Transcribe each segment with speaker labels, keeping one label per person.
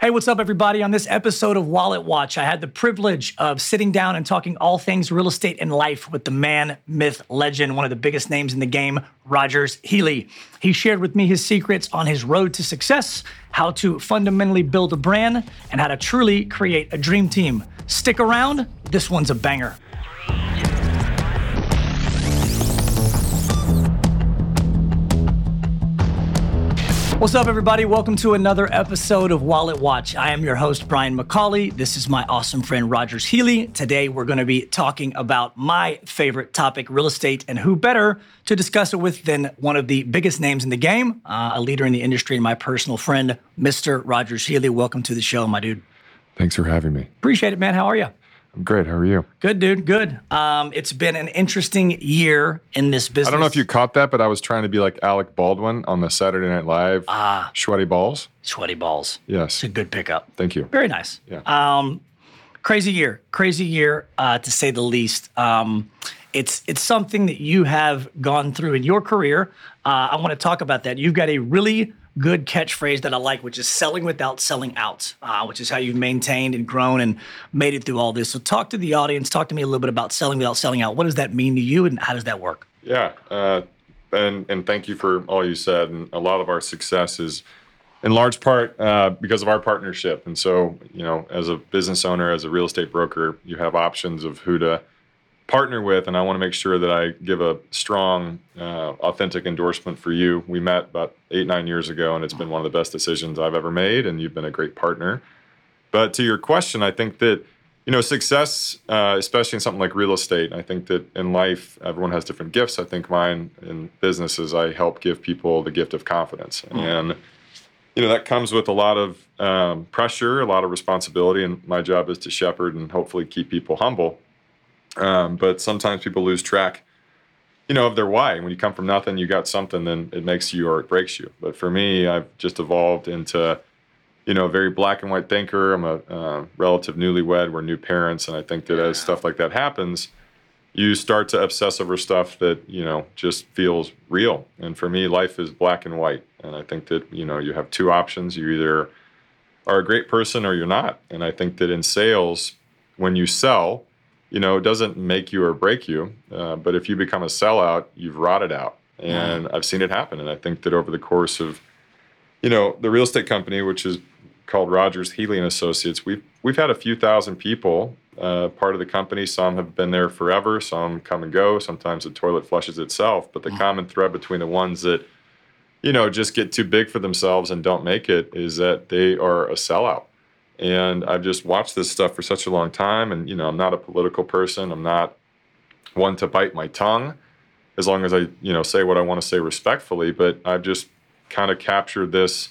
Speaker 1: Hey, what's up, everybody? On this episode of Wallet Watch, I had the privilege of sitting down and talking all things real estate and life with the man, myth, legend, one of the biggest names in the game, Rogers Healy. He shared with me his secrets on his road to success, how to fundamentally build a brand, and how to truly create a dream team. Stick around, this one's a banger. What's up, everybody? Welcome to another episode of Wallet Watch. I am your host, Brian McCauley. This is my awesome friend, Rogers Healy. Today, we're going to be talking about my favorite topic, real estate, and who better to discuss it with than one of the biggest names in the game, uh, a leader in the industry, and my personal friend, Mr. Rogers Healy. Welcome to the show, my dude.
Speaker 2: Thanks for having me.
Speaker 1: Appreciate it, man. How are you?
Speaker 2: Great. How are you?
Speaker 1: Good, dude. Good. Um, it's been an interesting year in this business.
Speaker 2: I don't know if you caught that, but I was trying to be like Alec Baldwin on the Saturday Night Live.
Speaker 1: Ah.
Speaker 2: Sweaty balls.
Speaker 1: Sweaty balls.
Speaker 2: Yes.
Speaker 1: It's a good pickup.
Speaker 2: Thank you.
Speaker 1: Very nice.
Speaker 2: Yeah.
Speaker 1: Um, crazy year, crazy year uh, to say the least. Um, it's it's something that you have gone through in your career. Uh, I want to talk about that. You've got a really good catchphrase that I like, which is selling without selling out, uh, which is how you've maintained and grown and made it through all this. So talk to the audience. Talk to me a little bit about selling without selling out. What does that mean to you, and how does that work?
Speaker 2: Yeah. Uh, and and thank you for all you said. And a lot of our success is in large part uh, because of our partnership. And so, you know, as a business owner, as a real estate broker, you have options of who to partner with, and I want to make sure that I give a strong, uh, authentic endorsement for you. We met about eight, nine years ago, and it's been one of the best decisions I've ever made, and you've been a great partner. But to your question, I think that you know success, uh, especially in something like real estate. I think that in life, everyone has different gifts. I think mine in business is I help give people the gift of confidence, mm. and you know that comes with a lot of um, pressure, a lot of responsibility, and my job is to shepherd and hopefully keep people humble. Um, but sometimes people lose track, you know, of their why. When you come from nothing, you got something, then it makes you or it breaks you. But for me, I've just evolved into, you know, a very black and white thinker. I'm a uh, relative newlywed. We're new parents, and I think that as stuff like that happens, you start to obsess over stuff that you know just feels real. And for me, life is black and white. And I think that you know you have two options. You either are a great person or you're not. And I think that in sales, when you sell, you know, it doesn't make you or break you. Uh, but if you become a sellout, you've rotted out. And mm. I've seen it happen. And I think that over the course of, you know, the real estate company, which is called Rogers Healy and Associates, we've we've had a few thousand people uh, part of the company. Some have been there forever. Some come and go. Sometimes the toilet flushes itself. But the mm. common thread between the ones that, you know, just get too big for themselves and don't make it is that they are a sellout and I've just watched this stuff for such a long time. And, you know, I'm not a political person. I'm not one to bite my tongue as long as I, you know, say what I want to say respectfully. But I've just kind of captured this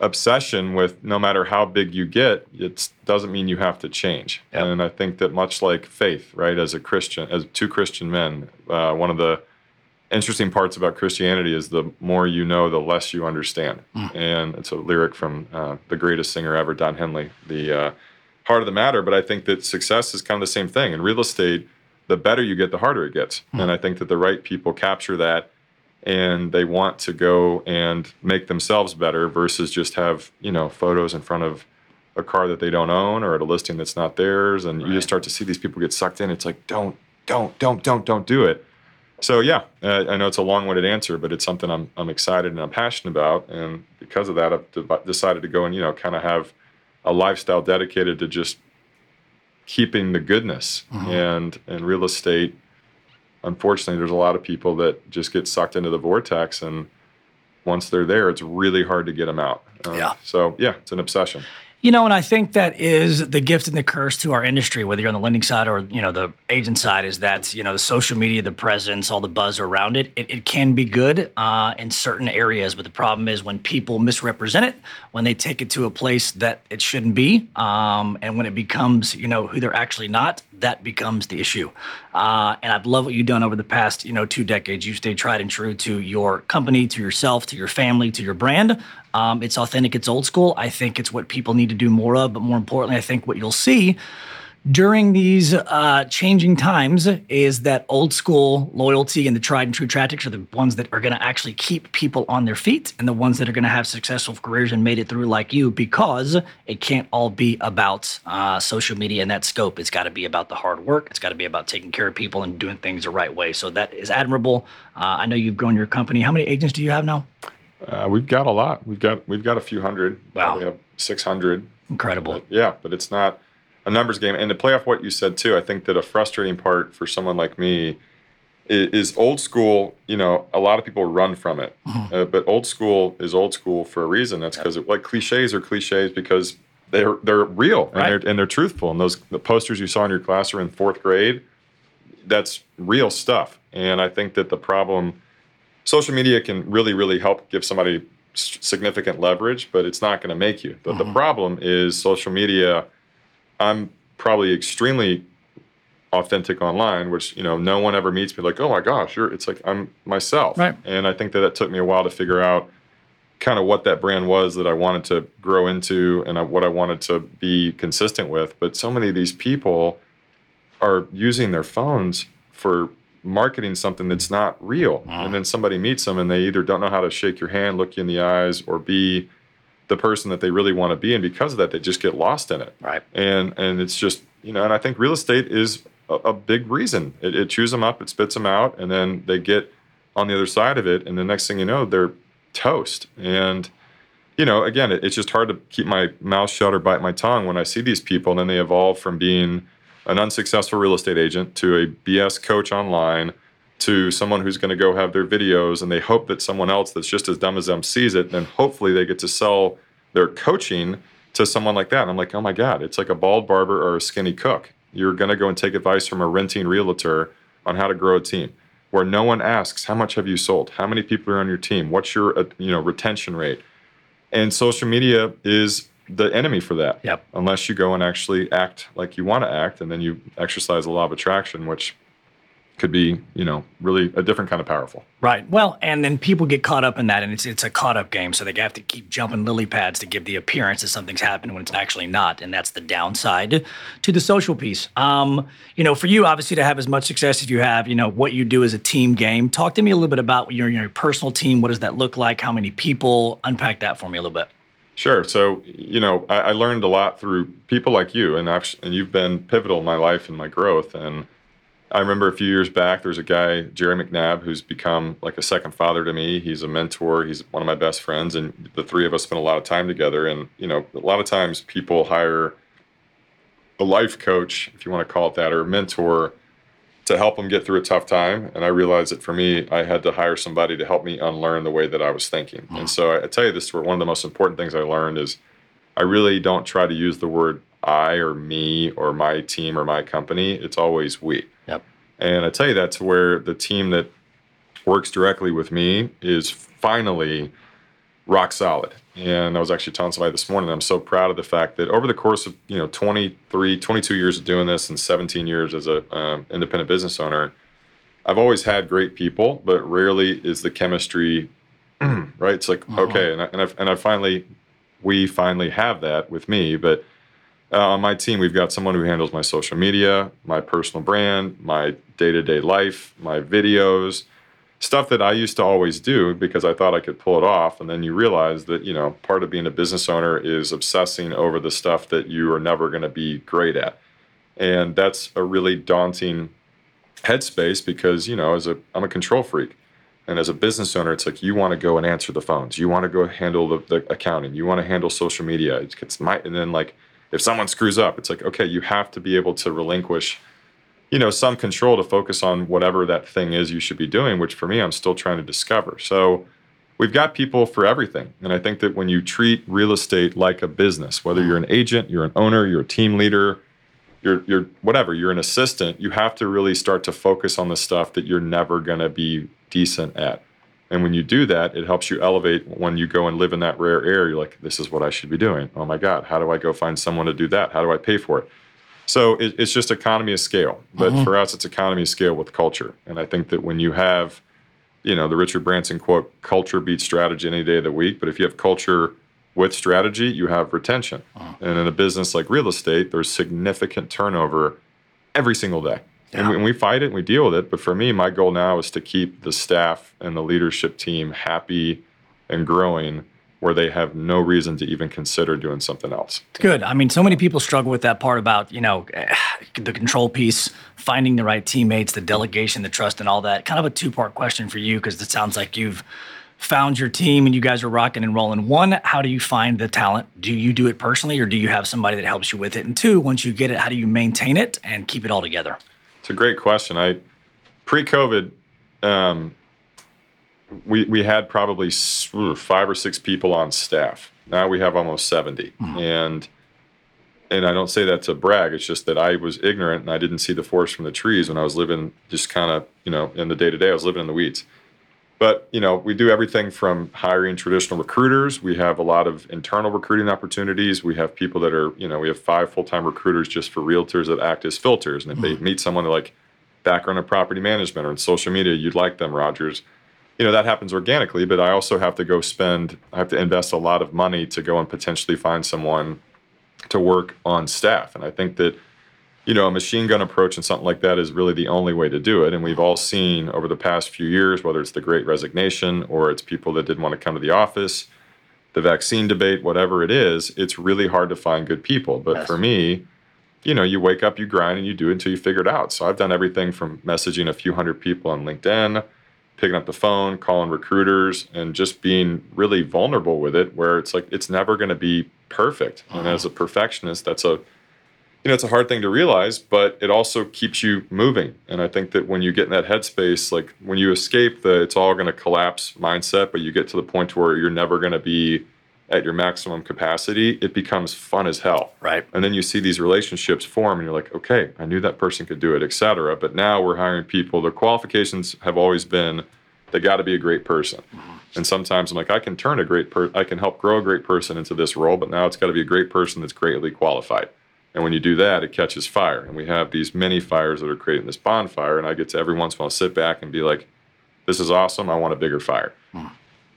Speaker 2: obsession with no matter how big you get, it doesn't mean you have to change. Yep. And I think that much like faith, right, as a Christian, as two Christian men, uh, one of the interesting parts about Christianity is the more you know, the less you understand. Mm. And it's a lyric from uh, the greatest singer ever, Don Henley, the uh, heart of the matter. But I think that success is kind of the same thing. In real estate, the better you get, the harder it gets. Mm. And I think that the right people capture that and they want to go and make themselves better versus just have, you know, photos in front of a car that they don't own or at a listing that's not theirs. And right. you just start to see these people get sucked in. It's like, don't, don't, don't, don't, don't do it so yeah, uh, I know it's a long-winded answer, but it's something I'm I'm excited and I'm passionate about, and because of that, I've de- decided to go and you know kind of have a lifestyle dedicated to just keeping the goodness mm-hmm. and and real estate. Unfortunately, there's a lot of people that just get sucked into the vortex, and once they're there, it's really hard to get them out.
Speaker 1: Uh, yeah.
Speaker 2: So yeah, it's an obsession.
Speaker 1: You know, and I think that is the gift and the curse to our industry, whether you're on the lending side or, you know, the agent side, is that, you know, the social media, the presence, all the buzz around it, it, it can be good uh, in certain areas. But the problem is when people misrepresent it, when they take it to a place that it shouldn't be, um, and when it becomes, you know, who they're actually not, that becomes the issue. Uh, and I've loved what you've done over the past, you know, two decades. You've stayed tried and true to your company, to yourself, to your family, to your brand. Um, it's authentic, it's old school. I think it's what people need to do more of. But more importantly, I think what you'll see during these uh, changing times is that old school loyalty and the tried and true tactics are the ones that are going to actually keep people on their feet and the ones that are going to have successful careers and made it through like you because it can't all be about uh, social media and that scope. It's got to be about the hard work. It's got to be about taking care of people and doing things the right way. So that is admirable. Uh, I know you've grown your company. How many agents do you have now?
Speaker 2: Uh, we've got a lot. We've got we've got a few hundred.
Speaker 1: Wow.
Speaker 2: We have six hundred.
Speaker 1: Incredible.
Speaker 2: But yeah, but it's not a numbers game. And to play off what you said too, I think that a frustrating part for someone like me is, is old school. You know, a lot of people run from it, uh, but old school is old school for a reason. That's because like cliches are cliches because they're they're real and
Speaker 1: Right.
Speaker 2: they're and they're truthful. And those the posters you saw in your class classroom in fourth grade, that's real stuff. And I think that the problem, social media can really really help give somebody significant leverage, but it's not going to make you. The, the problem is social media. I'm probably extremely authentic online, which you know no one ever meets me like, oh my gosh, you're. It's like I'm myself,
Speaker 1: Right.
Speaker 2: And I think that it took me a while to figure out kind of what that brand was that I wanted to grow into and I- what I wanted to be consistent with. But so many of these people are using their phones for marketing something that's not real. And then somebody meets them and they either don't know how to shake your hand, look you in the eyes, or be the person that they really want to be. And because of that, they just get lost in it.
Speaker 1: Right.
Speaker 2: And and it's just, you know, and I think real estate is a, a big reason. It, it chews them up, it spits them out, and then they get on the other side of it. And the next thing you know, they're toast. And you know, again, it, it's just hard to keep my mouth shut or bite my tongue when I see these people, and then they evolve from being an unsuccessful real estate agent to a BS coach online to someone who's going to go have their videos, and they hope that someone else that's just as dumb as them sees it. Then hopefully they get to sell their coaching to someone like that. And I'm like, oh my god, it's like a bald barber or a skinny cook. You're going to go and take advice from a renting realtor on how to grow a team where no one asks how much have you sold how many people are on your team what's your uh, you know retention rate and social media is the enemy for that
Speaker 1: Yep.
Speaker 2: unless you go and actually act like you want to act and then you exercise the law of attraction which could be you know really a different kind of powerful
Speaker 1: Right. Well, and then people get caught up in that, and it's it's a caught up game. So they have to keep jumping lily pads to give the appearance that something's happened when it's actually not, and that's the downside to the social piece. Um, you know, for you, obviously, to have as much success as you have, you know, what you do is a team game. Talk to me a little bit about your your personal team. What does that look like? How many people? Unpack that for me a little bit.
Speaker 2: Sure. So you know, I, I learned a lot through people like you, and I've, and you've been pivotal in my life and my growth. And I remember a few years back, there's a guy, Jerry McNabb, who's become like a second father to me. He's a mentor. He's one of my best friends, and the three of us spend a lot of time together. And you know, a lot of times people hire a life coach, if you want to call it that, or a mentor to help them get through a tough time. And I realized that for me, I had to hire somebody to help me unlearn the way that I was thinking. Mm-hmm. And so I, I tell you this, where one of the most important things I learned is I really don't try to use the word I or me or my team or my company. It's always we.
Speaker 1: Yep.
Speaker 2: And I tell you that's where the team that works directly with me is finally rock solid. And I was actually telling somebody this morning, I'm so proud of the fact that over the course of, you know, 23, 22 years of doing this and 17 years as an um, independent business owner, I've always had great people, but rarely is the chemistry right. It's like, okay. And I, and I, and I finally, we finally have that with me, but uh, on my team, we've got someone who handles my social media, my personal brand, my day to day life, my videos, stuff that I used to always do because I thought I could pull it off. And then you realize that, you know, part of being a business owner is obsessing over the stuff that you are never going to be great at. And that's a really daunting headspace because, you know, as a I'm a control freak. And as a business owner, it's like you want to go and answer the phones. You want to go handle the, the accounting. You want to handle social media. It's, it's my, and then like if someone screws up, it's like, okay, you have to be able to relinquish, you know, some control to focus on whatever that thing is you should be doing, which for me, I'm still trying to discover. So we've got people for everything. And I think that when you treat real estate like a business, whether you're an agent, you're an owner, you're a team leader, you're, you're whatever, you're an assistant, you have to really start to focus on the stuff that you're never going to be decent at. And when you do that, it helps you elevate when you go and live in that rare air. You're like, this is what I should be doing. Oh my God, how do I go find someone to do that? How do I pay for it? So it, it's just economy of scale. But mm-hmm. for us, it's economy of scale with culture. And I think that when you have, you know, the Richard Branson quote, culture beats strategy any day of the week. But if you have culture with strategy, you have retention. Uh-huh. And in a business like real estate, there's significant turnover every single day. And, we, and we fight it and we deal with it. But for me, my goal now is to keep the staff and the leadership team happy and growing where they have no reason to even consider doing something else.
Speaker 1: Good. I mean, so many people struggle with that part about, you know, the control piece, finding the right teammates, the delegation, the trust, and all that. Kind of a two part question for you because it sounds like you've found your team and you guys are rocking and rolling. One, how do you find the talent? Do you do it personally or do you have somebody that helps you with it? And two, once you get it, how do you maintain it and keep it all together?
Speaker 2: It's a great question. I pre COVID, um, we we had probably five or six people on staff. Now we have almost 70 mm-hmm. and and I don't say that to brag. It's just that I was ignorant and I didn't see the forest from the trees when I was living just kind of you know in the day to day. I was living in the weeds. But you know, we do everything from hiring traditional recruiters. We have a lot of internal recruiting opportunities. We have people that are, you know, we have five full-time recruiters just for realtors that act as filters. And if mm-hmm. they meet someone like background in property management or in social media, you'd like them, Rogers. You know, that happens organically, but I also have to go spend, I have to invest a lot of money to go and potentially find someone to work on staff. And I think that you know, a machine gun approach and something like that is really the only way to do it. And we've all seen over the past few years, whether it's the great resignation or it's people that didn't want to come to the office, the vaccine debate, whatever it is, it's really hard to find good people. But yes. for me, you know, you wake up, you grind, and you do it until you figure it out. So I've done everything from messaging a few hundred people on LinkedIn, picking up the phone, calling recruiters, and just being really vulnerable with it, where it's like it's never going to be perfect. Uh-huh. And as a perfectionist, that's a you know, it's a hard thing to realize, but it also keeps you moving. And I think that when you get in that headspace, like when you escape the it's all going to collapse mindset, but you get to the point where you're never going to be at your maximum capacity, it becomes fun as hell.
Speaker 1: Right.
Speaker 2: And then you see these relationships form and you're like, okay, I knew that person could do it, etc. But now we're hiring people. Their qualifications have always been they got to be a great person. Mm-hmm. And sometimes I'm like, I can turn a great per I can help grow a great person into this role, but now it's got to be a great person that's greatly qualified. And when you do that, it catches fire. And we have these many fires that are creating this bonfire. And I get to every once in a while sit back and be like, this is awesome. I want a bigger fire. Hmm.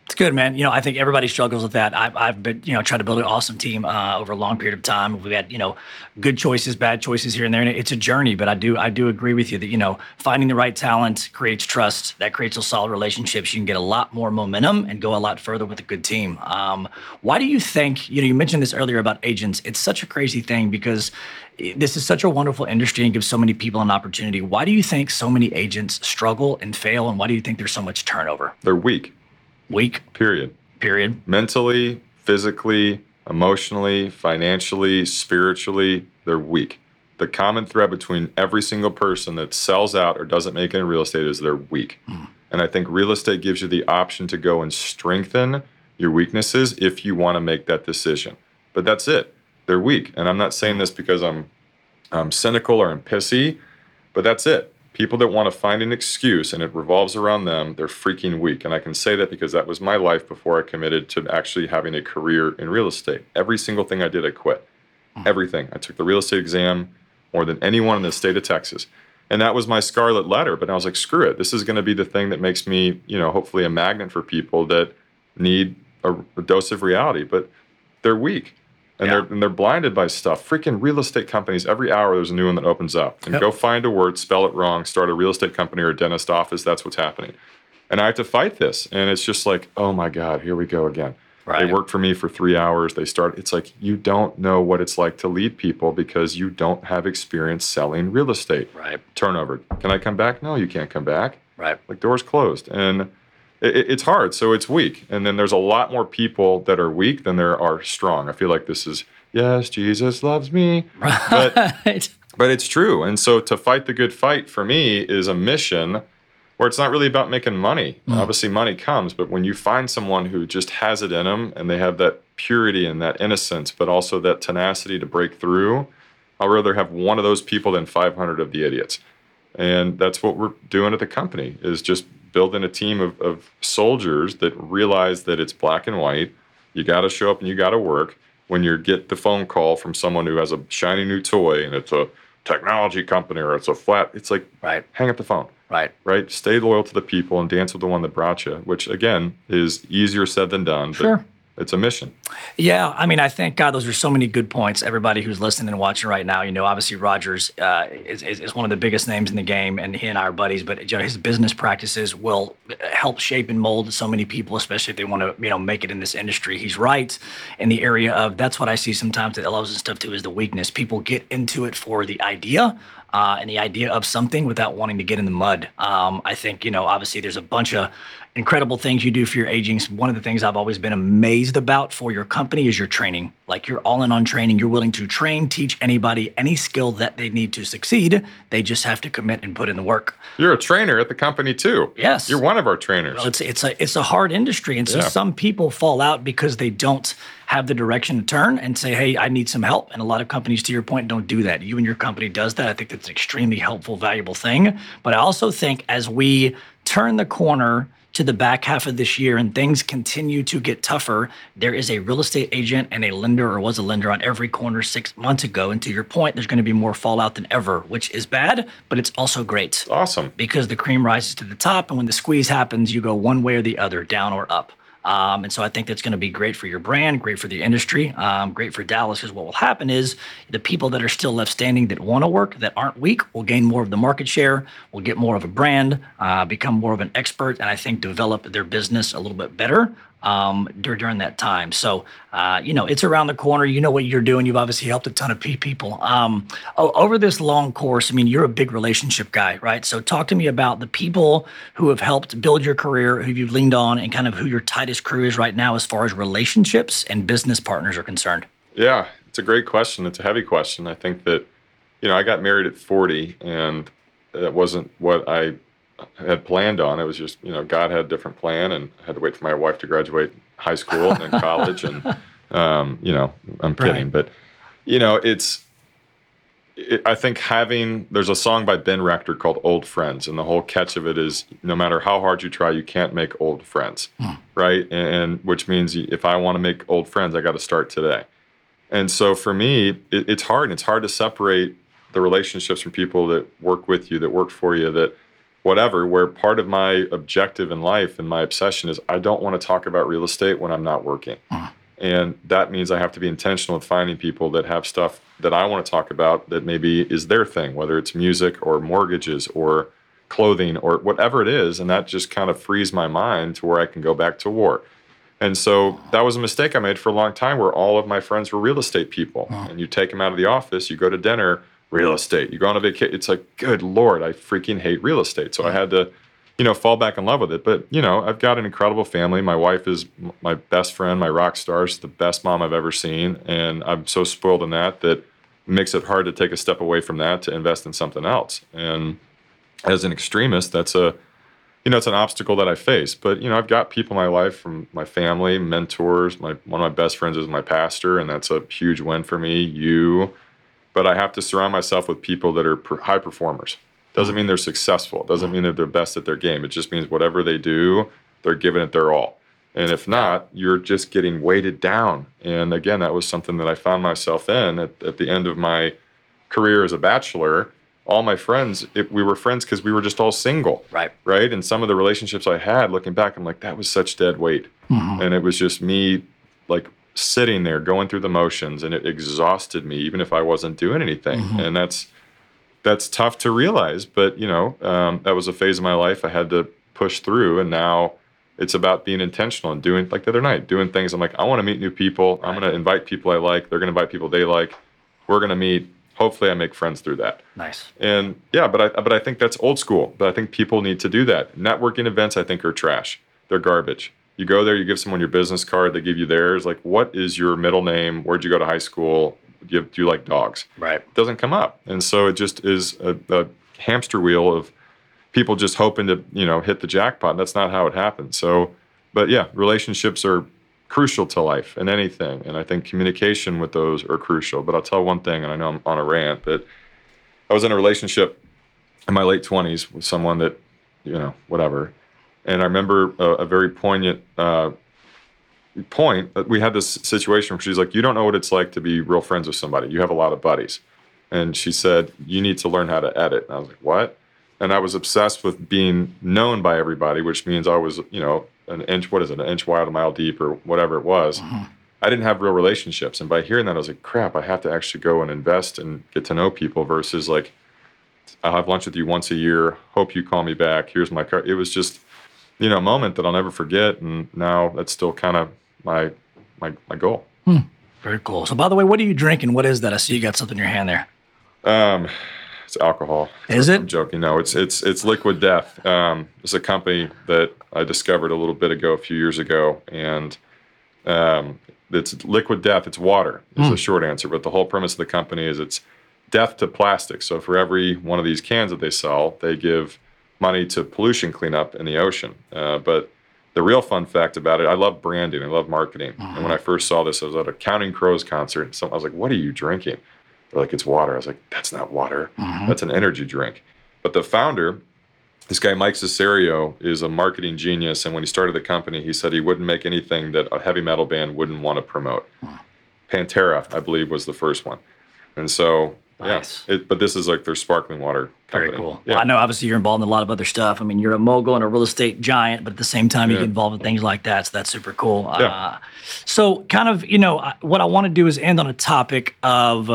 Speaker 1: It's good, man. You know, I think everybody struggles with that. I've, I've been, you know, trying to build an awesome team uh, over a long period of time. We've had, you know, good choices, bad choices here and there, and it's a journey. But I do, I do agree with you that you know, finding the right talent creates trust. That creates those solid relationships. You can get a lot more momentum and go a lot further with a good team. Um, why do you think? You know, you mentioned this earlier about agents. It's such a crazy thing because this is such a wonderful industry and gives so many people an opportunity. Why do you think so many agents struggle and fail, and why do you think there's so much turnover?
Speaker 2: They're weak.
Speaker 1: Weak.
Speaker 2: Period.
Speaker 1: Period.
Speaker 2: Mentally, physically, emotionally, financially, spiritually, they're weak. The common thread between every single person that sells out or doesn't make it in real estate is they're weak. Mm. And I think real estate gives you the option to go and strengthen your weaknesses if you want to make that decision. But that's it. They're weak. And I'm not saying this because I'm, I'm cynical or I'm pissy, but that's it people that want to find an excuse and it revolves around them, they're freaking weak. And I can say that because that was my life before I committed to actually having a career in real estate. Every single thing I did, I quit. Hmm. Everything. I took the real estate exam more than anyone in the state of Texas. And that was my scarlet letter. But I was like, screw it. This is going to be the thing that makes me, you know, hopefully a magnet for people that need a, a dose of reality. But they're weak and yeah. they're and they're blinded by stuff. Freaking real estate companies. Every hour there's a new one that opens up. And yep. go find a word, spell it wrong, start a real estate company or a dentist office. That's what's happening. And I have to fight this. And it's just like, oh my god, here we go again. Right. They work for me for three hours. They start. It's like you don't know what it's like to lead people because you don't have experience selling real estate.
Speaker 1: Right.
Speaker 2: Turnover. Can I come back? No, you can't come back.
Speaker 1: Right.
Speaker 2: Like doors closed. And it, it's hard. So it's weak. And then there's a lot more people that are weak than there are strong. I feel like this is, yes, Jesus loves me. Right. But, but it's true. And so to fight the good fight for me is a mission where it's not really about making money. Mm. Obviously, money comes, but when you find someone who just has it in them and they have that purity and that innocence, but also that tenacity to break through, I'll rather have one of those people than 500 of the idiots. And that's what we're doing at the company is just building a team of, of soldiers that realize that it's black and white. You got to show up and you got to work. When you get the phone call from someone who has a shiny new toy and it's a technology company or it's a flat, it's like,
Speaker 1: right.
Speaker 2: hang up the phone.
Speaker 1: Right.
Speaker 2: Right. Stay loyal to the people and dance with the one that brought you, which again is easier said than done.
Speaker 1: Sure.
Speaker 2: It's a mission.
Speaker 1: Yeah, I mean, I thank God, those are so many good points. Everybody who's listening and watching right now, you know, obviously Rogers uh, is, is, one of the biggest names in the game, and he and I are buddies. But you know, his business practices will help shape and mold so many people, especially if they want to, you know, make it in this industry. He's right in the area of that's what I see sometimes that allows and stuff too is the weakness. People get into it for the idea uh, and the idea of something without wanting to get in the mud. Um, I think, you know, obviously there's a bunch of incredible things you do for your aging. One of the things I've always been amazed about for your company is your training. Like you're all in on training. You're willing to train, teach anybody any skill that they need to succeed. They just have to commit and put in the work.
Speaker 2: You're a trainer at the company too.
Speaker 1: Yes.
Speaker 2: You're one of our trainers.
Speaker 1: Well, it's it's a it's a hard industry. And so yeah. some people fall out because they don't have the direction to turn and say, hey, I need some help. And a lot of companies, to your point, don't do that. You and your company does that. I think that's an extremely helpful, valuable thing. But I also think as we turn the corner to the back half of this year and things continue to get tougher, there is a real estate agent and a lender or was a lender on every corner six months ago. And to your point, there's going to be more fallout than ever, which is bad, but it's also great.
Speaker 2: Awesome.
Speaker 1: Because the cream rises to the top. And when the squeeze happens, you go one way or the other, down or up. Um, and so I think that's going to be great for your brand, great for the industry, um, great for Dallas. Because what will happen is the people that are still left standing that want to work, that aren't weak, will gain more of the market share, will get more of a brand, uh, become more of an expert, and I think develop their business a little bit better um, during that time. So, uh, you know, it's around the corner. You know what you're doing. You've obviously helped a ton of people. Um, over this long course, I mean, you're a big relationship guy, right? So, talk to me about the people who have helped build your career, who you've leaned on, and kind of who your tightest crew is right now as far as relationships and business partners are concerned.
Speaker 2: Yeah, it's a great question. It's a heavy question. I think that, you know, I got married at 40, and that wasn't what I had planned on. It was just, you know, God had a different plan, and I had to wait for my wife to graduate high school and then college. And, um, you know, I'm kidding, right. but, you know, it's, it, I think having, there's a song by Ben Rector called Old Friends, and the whole catch of it is no matter how hard you try, you can't make old friends, hmm. right? And, and, which means if I want to make old friends, I got to start today. And so for me, it, it's hard. And it's hard to separate the relationships from people that work with you, that work for you, that, whatever, where part of my objective in life and my obsession is I don't want to talk about real estate when I'm not working. Mm. And that means I have to be intentional with finding people that have stuff that I want to talk about that maybe is their thing, whether it's music or mortgages or clothing or whatever it is. And that just kind of frees my mind to where I can go back to war. And so that was a mistake I made for a long time where all of my friends were real estate people. Mm. And you take them out of the office, you go to dinner, real estate. You go on a vacation. It's like, good lord, I freaking hate real estate. So I had to, you know, fall back in love with it. But you know, I've got an incredible family. My wife is my best friend, my rock star. She's the best mom I've ever seen, and I'm so spoiled in that that makes it hard to take a step away from that to invest in something else. And as an extremist, that's a you know, it's an obstacle that I face. But you know, I've got people in my life from my family, mentors. My one of my best friends is my pastor, and that's a huge win for me. You, but I have to surround myself with people that are high performers. Doesn't mean they're successful. Doesn't mean that they're best at their game. It just means whatever they do, they're giving it their all. And if not, you're just getting weighted down. And again, that was something that I found myself in at, at the end of my career as a bachelor. All my friends, it, we were friends because we were just all single.
Speaker 1: Right.
Speaker 2: Right. And some of the relationships I had, looking back, I'm like, that was such dead weight. Mm-hmm. And it was just me, like, sitting there going through the motions and it exhausted me even if i wasn't doing anything. Mm-hmm. and that's that's tough to realize but you know um, that was a phase of my life i had to push through and now it's about being intentional and doing like the other night doing things. I'm like i want to meet new people. Right. i'm going to invite people i like. They're going to invite people they like. We're going to meet. Hopefully i make friends through that.
Speaker 1: Nice.
Speaker 2: And yeah but i but i think that's old school. But i think people need to do that. Networking events i think are trash. They're garbage you go there, you give someone your business card, they give you theirs. Like, what is your middle name? Where'd you go to high school? Do you, do you like dogs?
Speaker 1: Right.
Speaker 2: It doesn't come up. And so it just is a, a hamster wheel of people just hoping to, you know, hit the jackpot. And That's not how it happens. So, but yeah, relationships are crucial to life and anything. And I think communication with those are crucial. But I'll tell one thing, and I know I'm on a rant, but I was in a relationship in my late 20s with someone that, you know, whatever and I remember a, a very poignant uh, point we had this situation where she's like, You don't know what it's like to be real friends with somebody. You have a lot of buddies. And she said, You need to learn how to edit. And I was like, What? And I was obsessed with being known by everybody, which means I was, you know, an inch, what is it, an inch wide, a mile deep, or whatever it was. I didn't have real relationships. And by hearing that, I was like, crap, I have to actually go and invest and get to know people versus like, I'll have lunch with you once a year. Hope you call me back. Here's my card. It was just, you know, a moment that I'll never forget. And now that's still kind of my, my, my goal.
Speaker 1: Very cool. So, by the way, what are you drinking? What is that? I see you got something in your hand there.
Speaker 2: Um, it's alcohol.
Speaker 1: Is
Speaker 2: I'm
Speaker 1: it?
Speaker 2: joking. No, it's it's it's Liquid Death. Um, it's a company that I discovered a little bit ago, a few years ago, and um, it's Liquid Death. It's water. Is the short answer. But the whole premise of the company is it's death to plastic. So for every one of these cans that they sell, they give money to pollution cleanup in the ocean. Uh, but the real fun fact about it, I love branding. I love marketing. And when I first saw this, I was at a Counting Crows concert. And so I was like, "What are you drinking?" They're like, "It's water." I was like, "That's not water. That's an energy drink." But the founder, this guy Mike Cessario, is a marketing genius. And when he started the company, he said he wouldn't make anything that a heavy metal band wouldn't want to promote. Pantera, I believe, was the first one. And so,
Speaker 1: Nice.
Speaker 2: yeah. It, but this is like their sparkling water company.
Speaker 1: Very cool.
Speaker 2: Yeah.
Speaker 1: Well, I know obviously you're involved in a lot of other stuff. I mean, you're a mogul and a real estate giant, but at the same time, you get involved in things like that. So that's super cool. Uh, so, kind of, you know, what I want to do is end on a topic of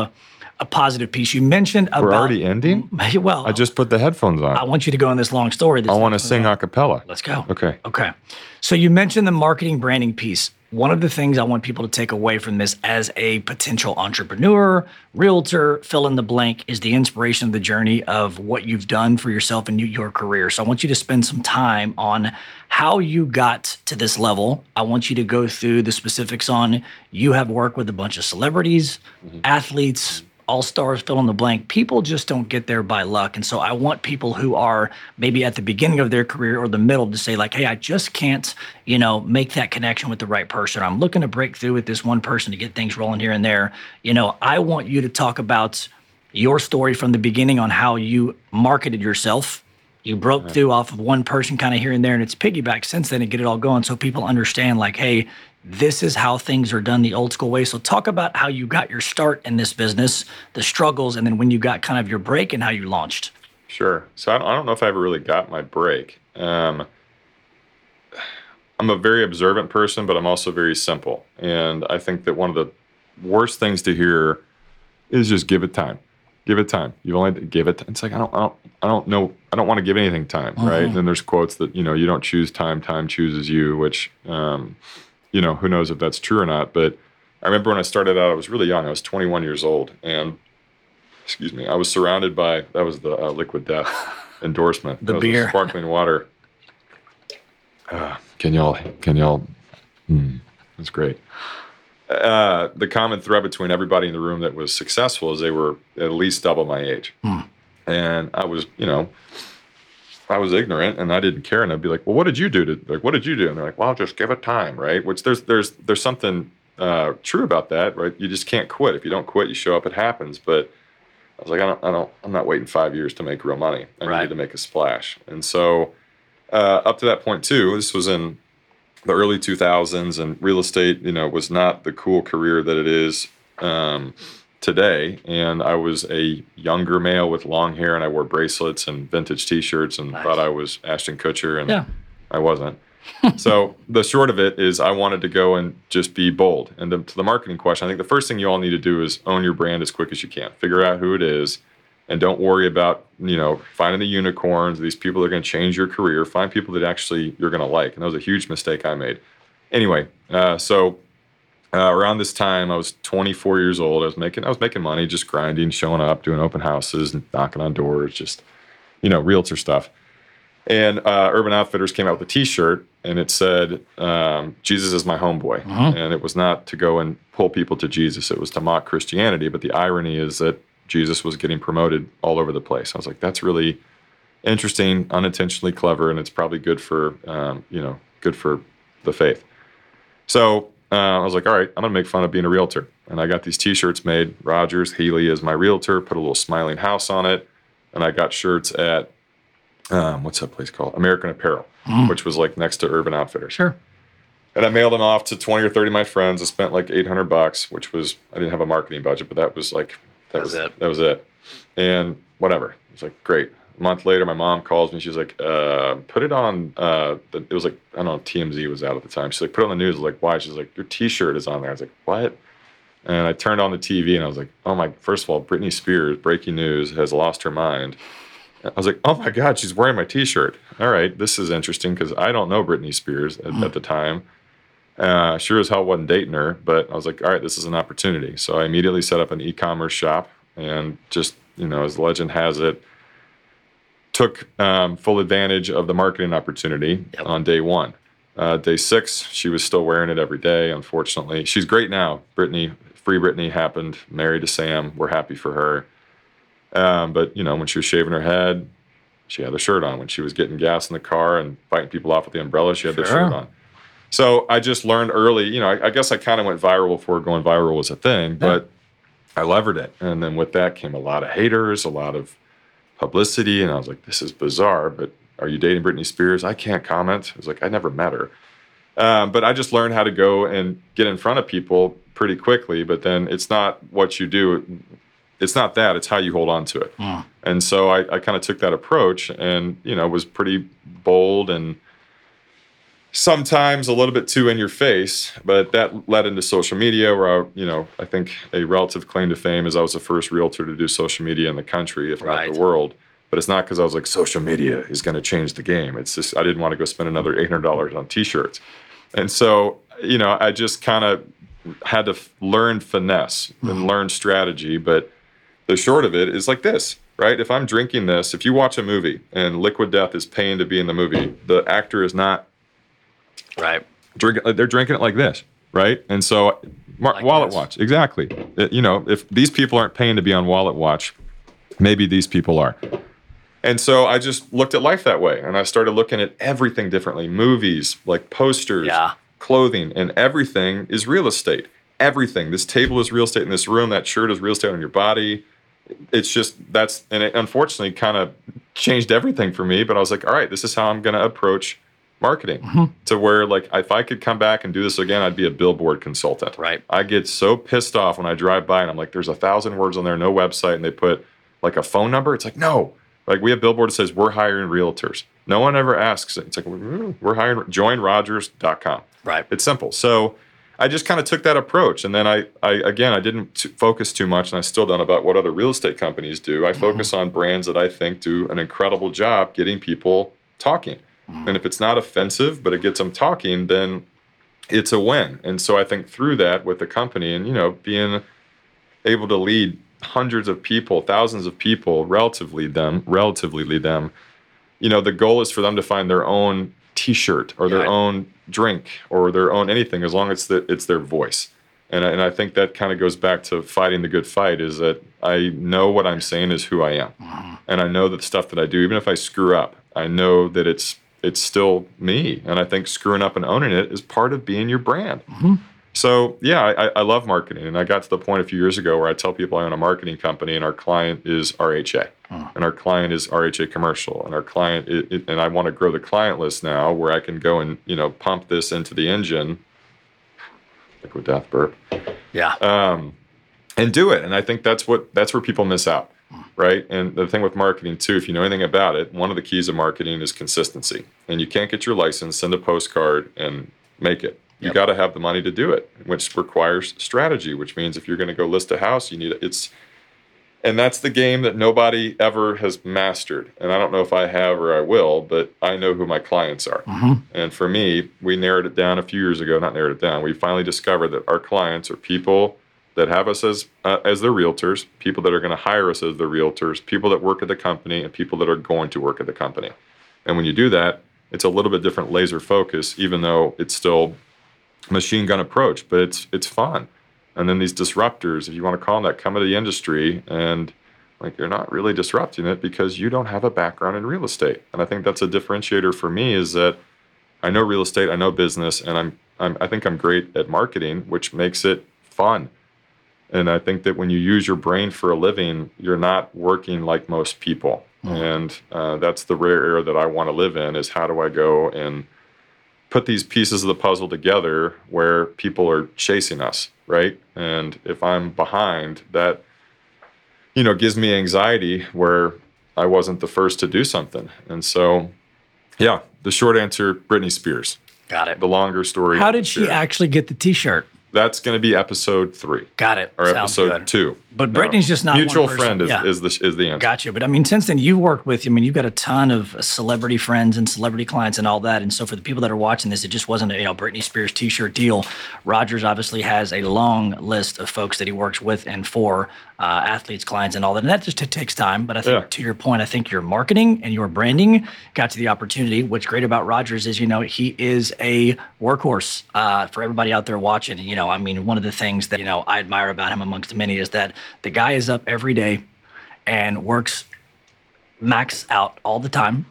Speaker 1: a positive piece. You mentioned about.
Speaker 2: We're already ending?
Speaker 1: Well,
Speaker 2: I just put the headphones on.
Speaker 1: I want you to go on this long story.
Speaker 2: I want to sing a cappella.
Speaker 1: Let's go.
Speaker 2: Okay.
Speaker 1: Okay. So you mentioned the marketing branding piece. One of the things I want people to take away from this as a potential entrepreneur, realtor, fill in the blank, is the inspiration of the journey of what you've done for yourself and your career. So I want you to spend some time on how you got to this level. I want you to go through the specifics on you have worked with a bunch of celebrities, mm-hmm. athletes, all stars fill in the blank. People just don't get there by luck. And so I want people who are maybe at the beginning of their career or the middle to say, like, hey, I just can't, you know, make that connection with the right person. I'm looking to break through with this one person to get things rolling here and there. You know, I want you to talk about your story from the beginning on how you marketed yourself. You broke through off of one person kind of here and there, and it's piggyback since then to get it all going so people understand, like, hey, this is how things are done the old school way. So, talk about how you got your start in this business, the struggles, and then when you got kind of your break and how you launched.
Speaker 2: Sure. So I don't, I don't know if I ever really got my break. Um, I'm a very observant person, but I'm also very simple. And I think that one of the worst things to hear is just give it time. Give it time. You've only give it. It's like I don't, I don't, I don't know. I don't want to give anything time, right? And then there's quotes that you know you don't choose time, time chooses you. Which, um, you know, who knows if that's true or not. But I remember when I started out, I was really young. I was 21 years old, and excuse me, I was surrounded by that was the uh, Liquid Death endorsement.
Speaker 1: The beer.
Speaker 2: sparkling water. Uh, can y'all? Can y'all? Mm, that's great. Uh, the common thread between everybody in the room that was successful is they were at least double my age, and I was, you know, I was ignorant and I didn't care, and I'd be like, "Well, what did you do to like? What did you do?" And they're like, "Well, just give it time, right?" Which there's there's there's something uh, true about that, right? You just can't quit. If you don't quit, you show up. It happens, but I was like, I don't, I don't, I'm not waiting five years to make real money. I
Speaker 1: Right.
Speaker 2: need to make a splash. And so, uh, up to that point too, this was in the early 2000s, and real estate, you know, was not the cool career that it is um, today. And I was a younger male with long hair, and I wore bracelets and vintage T-shirts, and
Speaker 1: Nice.
Speaker 2: thought I was Ashton Kutcher, and
Speaker 1: Yeah.
Speaker 2: I wasn't. so the short of it is, I wanted to go and just be bold. And the, to the marketing question, I think the first thing you all need to do is own your brand as quick as you can. Figure out who it is, and don't worry about you know finding the unicorns. These people that are going to change your career. Find people that actually you're going to like. And that was a huge mistake I made. Anyway, uh, so uh, around this time, I was 24 years old. I was making I was making money, just grinding, showing up, doing open houses, and knocking on doors, just you know, realtor stuff. And uh, Urban Outfitters came out with a T-shirt, and it said, um, "Jesus is my homeboy." And it was not to go and pull people to Jesus; it was to mock Christianity. But the irony is that Jesus was getting promoted all over the place. I was like, "That's really interesting, unintentionally clever, and it's probably good for um, you know, good for the faith." So uh, I was like, all right, I'm gonna make fun of being a realtor. And I got these T-shirts made. Rogers Healy is my realtor. Put a little smiling house on it, and I got shirts at um, what's that place called? American Apparel, which was like next to Urban Outfitters.
Speaker 1: Sure.
Speaker 2: And I mailed them off to 20 or 30 of my friends. I spent like 800 bucks, which was I didn't have a marketing budget, but that was like that
Speaker 1: was it.
Speaker 2: That was it. And whatever. It's like great. A month later, my mom calls me. She's like, uh, "Put it on." Uh, the, it was like I don't know. TMZ was out at the time. She's like, "Put it on the news." I was like, "Why?" She's like, "Your T-shirt is on there." I was like, "What?" And I turned on the TV and I was like, "Oh my!" First of all, Britney Spears, breaking news, has lost her mind. I was like, "Oh my God, she's wearing my T-shirt." All right, this is interesting because I don't know Britney Spears at, at the time. Uh, sure as hell wasn't dating her, but I was like, all right, this is an opportunity. So I immediately set up an e-commerce shop and just, you know, as legend has it, took um, full advantage of the marketing opportunity
Speaker 1: Yep.
Speaker 2: on day one. Uh, day six, she was still wearing it every day. Unfortunately, she's great now. Britney, free Britney happened. Married to Sam. We're happy for her. Um, but you know, when she was shaving her head, she had the shirt on. When she was getting gas in the car and fighting people off with the umbrella, she had the shirt on. So I just learned early. You know, I, I guess I kind of went viral before going viral was a thing, but I levered it, and then with that came a lot of haters, a lot of publicity, and I was like, this is bizarre. But are you dating Britney Spears? I can't comment. I was like, I never met her. Um, but I just learned how to go and get in front of people pretty quickly. But then it's not what you do. It's not that. It's how you hold on to it.
Speaker 1: Mm.
Speaker 2: And so I, I kind of took that approach and, you know, was pretty bold and sometimes a little bit too in your face. But that led into social media where I, you know, I think a relative claim to fame is I was the first realtor to do social media in the country, if
Speaker 1: Right.
Speaker 2: not the world. But it's not because I was like, social media is going to change the game. It's just, I didn't want to go spend another $800 on t shirts. And so, you know, I just kind of had to f- learn finesse and mm-hmm. learn strategy. But the short of it is like this, right? If I'm drinking this, if you watch a movie and Liquid Death is paying to be in the movie, the actor is not
Speaker 1: Right.
Speaker 2: drinking. They're drinking it like this, right? And so, Mar-
Speaker 1: Like
Speaker 2: Wallet
Speaker 1: this.
Speaker 2: Watch, exactly. Uh, you know, if these people aren't paying to be on Wallet Watch, maybe these people are. And so I just looked at life that way, and I started looking at everything differently. Movies, like posters,
Speaker 1: Yeah.
Speaker 2: clothing, and everything is real estate. Everything. This table is real estate in this room. That shirt is real estate on your body. It's just that's and it unfortunately kind of changed everything for me. But I was like, all right, this is how I'm going to approach marketing to where like if I could come back and do this again, I'd be a billboard consultant.
Speaker 1: Right.
Speaker 2: I get so pissed off when I drive by and I'm like, there's a thousand words on there, no website, and they put like a phone number. It's like, no. Like we have billboard that says we're hiring realtors. No one ever asks. It's like "Mm, we're hiring joinrogers.com.
Speaker 1: Right.
Speaker 2: It's simple. So I just kind of took that approach, and then I, I again, I didn't t- focus too much, and I still don't about what other real estate companies do. I focus on brands that I think do an incredible job getting people talking. And if it's not offensive, but it gets them talking, then it's a win. And so I think through that with the company, and you know, being able to lead hundreds of people, thousands of people, relatively them, relatively lead them. You know, the goal is for them to find their own T-shirt or their
Speaker 1: Right.
Speaker 2: own drink or their own anything, as long as it's, the, it's their voice. And I, and I think that kind of goes back to fighting the good fight. Is that I know what I'm saying is who I am, uh-huh. and I know that the stuff that I do, even if I screw up, I know that it's it's still me. And I think screwing up and owning it is part of being your brand. So yeah, I, I love marketing, and I got to the point a few years ago where I tell people I own a marketing company, and our client is RHA, and our client is RHA Commercial, and our client, i i- and I want to grow the client list now, where I can go and you know pump this into the engine, liquid death burp,
Speaker 1: Yeah.
Speaker 2: um, and do it. And I think that's what that's where people miss out, right? And the thing with marketing too, if you know anything about it, one of the keys of marketing is consistency. And you can't get your license, send a postcard, and make it. You
Speaker 1: Yep.
Speaker 2: got to have the money to do it, which requires strategy. Which means if you're going to go list a house, you need it's. And that's the game that nobody ever has mastered. And I don't know if I have or I will, but I know who my clients are. Mm-hmm. And for me, we narrowed it down a few years ago. Not narrowed it down. We finally discovered that our clients are people that have us as uh, as their realtors, people that are going to hire us as their realtors, people that work at the company, and people that are going to work at the company. And when you do that, it's a little bit different laser focus, even though it's still machine gun approach, but it's it's fun. And then these disruptors, if you want to call them that, come into the industry and like you're not really disrupting it because you don't have a background in real estate. And I think that's a differentiator for me is that I know real estate, I know business, and I'm, I'm I think I'm great at marketing, which makes it fun. And I think that when you use your brain for a living, you're not working like most people. And uh, that's the rare era that I want to live in is how do I go and put these pieces of the puzzle together where people are chasing us, right? And if I'm behind, that you know gives me anxiety where I wasn't the first to do something. And so, yeah, the short answer: Britney Spears.
Speaker 1: Got it.
Speaker 2: The longer story.
Speaker 1: How did she
Speaker 2: Spears.
Speaker 1: actually get the T-shirt?
Speaker 2: That's going to be episode three
Speaker 1: Got it.
Speaker 2: or
Speaker 1: Sounds
Speaker 2: episode
Speaker 1: good.
Speaker 2: two.
Speaker 1: But Britney's just not
Speaker 2: mutual friend is,
Speaker 1: Yeah.
Speaker 2: is the is the answer.
Speaker 1: Gotcha. But I mean, since then, you've worked with, I mean, you've got a ton of celebrity friends and celebrity clients and all that. And so for the people that are watching this, it just wasn't a, you know, Britney Spears t shirt deal. Rogers obviously has a long list of folks that he works with and for uh, athletes, clients, and all that. And that just takes time. But I think
Speaker 2: Yeah.
Speaker 1: to your point, I think your marketing and your branding got to the opportunity. What's great about Rogers is, you know, he is a workhorse uh, for everybody out there watching. You know, I mean, one of the things that, you know, I admire about him amongst many is that the guy is up every day and works max out all the time,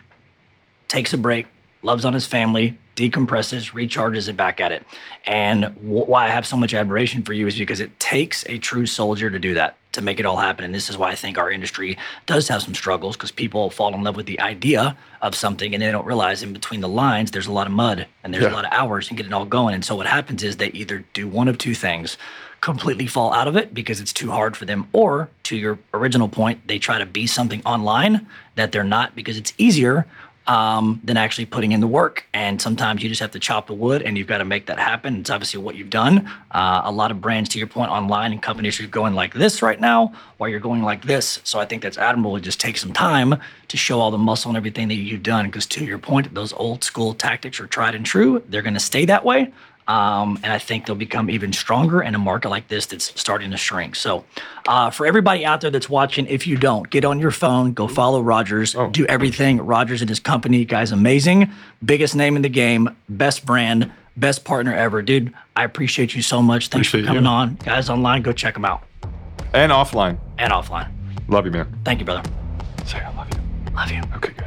Speaker 1: takes a break, loves on his family, decompresses, recharges, and back at it. And wh- why I have so much admiration for you is because it takes a true soldier to do that, to make it all happen. And this is why I think our industry does have some struggles because people fall in love with the idea of something and they don't realize in between the lines there's a lot of mud and there's
Speaker 2: Yeah.
Speaker 1: a lot of hours and get it all going. And so what happens is they either do one of two things completely fall out of it because it's too hard for them, or to your original point, they try to be something online that they're not because it's easier um, than actually putting in the work. And sometimes you just have to chop the wood and you've got to make that happen. It's obviously what you've done. Uh, a lot of brands, to your point, online and companies are going like this right now while you're going like this. So I think that's admirable. It just takes some time to show all the muscle and everything that you've done. Because to your point, those old school tactics are tried and true. They're going to stay that way. Um, and I think they'll become even stronger in a market like this that's starting to shrink. So, uh, for everybody out there that's watching, if you don't, get on your phone, go follow Rogers, do everything. Rogers and his company, guy's amazing, biggest name in the game, best brand, best partner ever, dude. I appreciate you so much. Thanks
Speaker 2: Appreciate
Speaker 1: for coming
Speaker 2: you.
Speaker 1: on, guys. Online, go check them out
Speaker 2: And offline.
Speaker 1: and offline.
Speaker 2: Love you, man.
Speaker 1: Thank you, brother.
Speaker 2: Say I love you.
Speaker 1: Love you.
Speaker 2: Okay, good.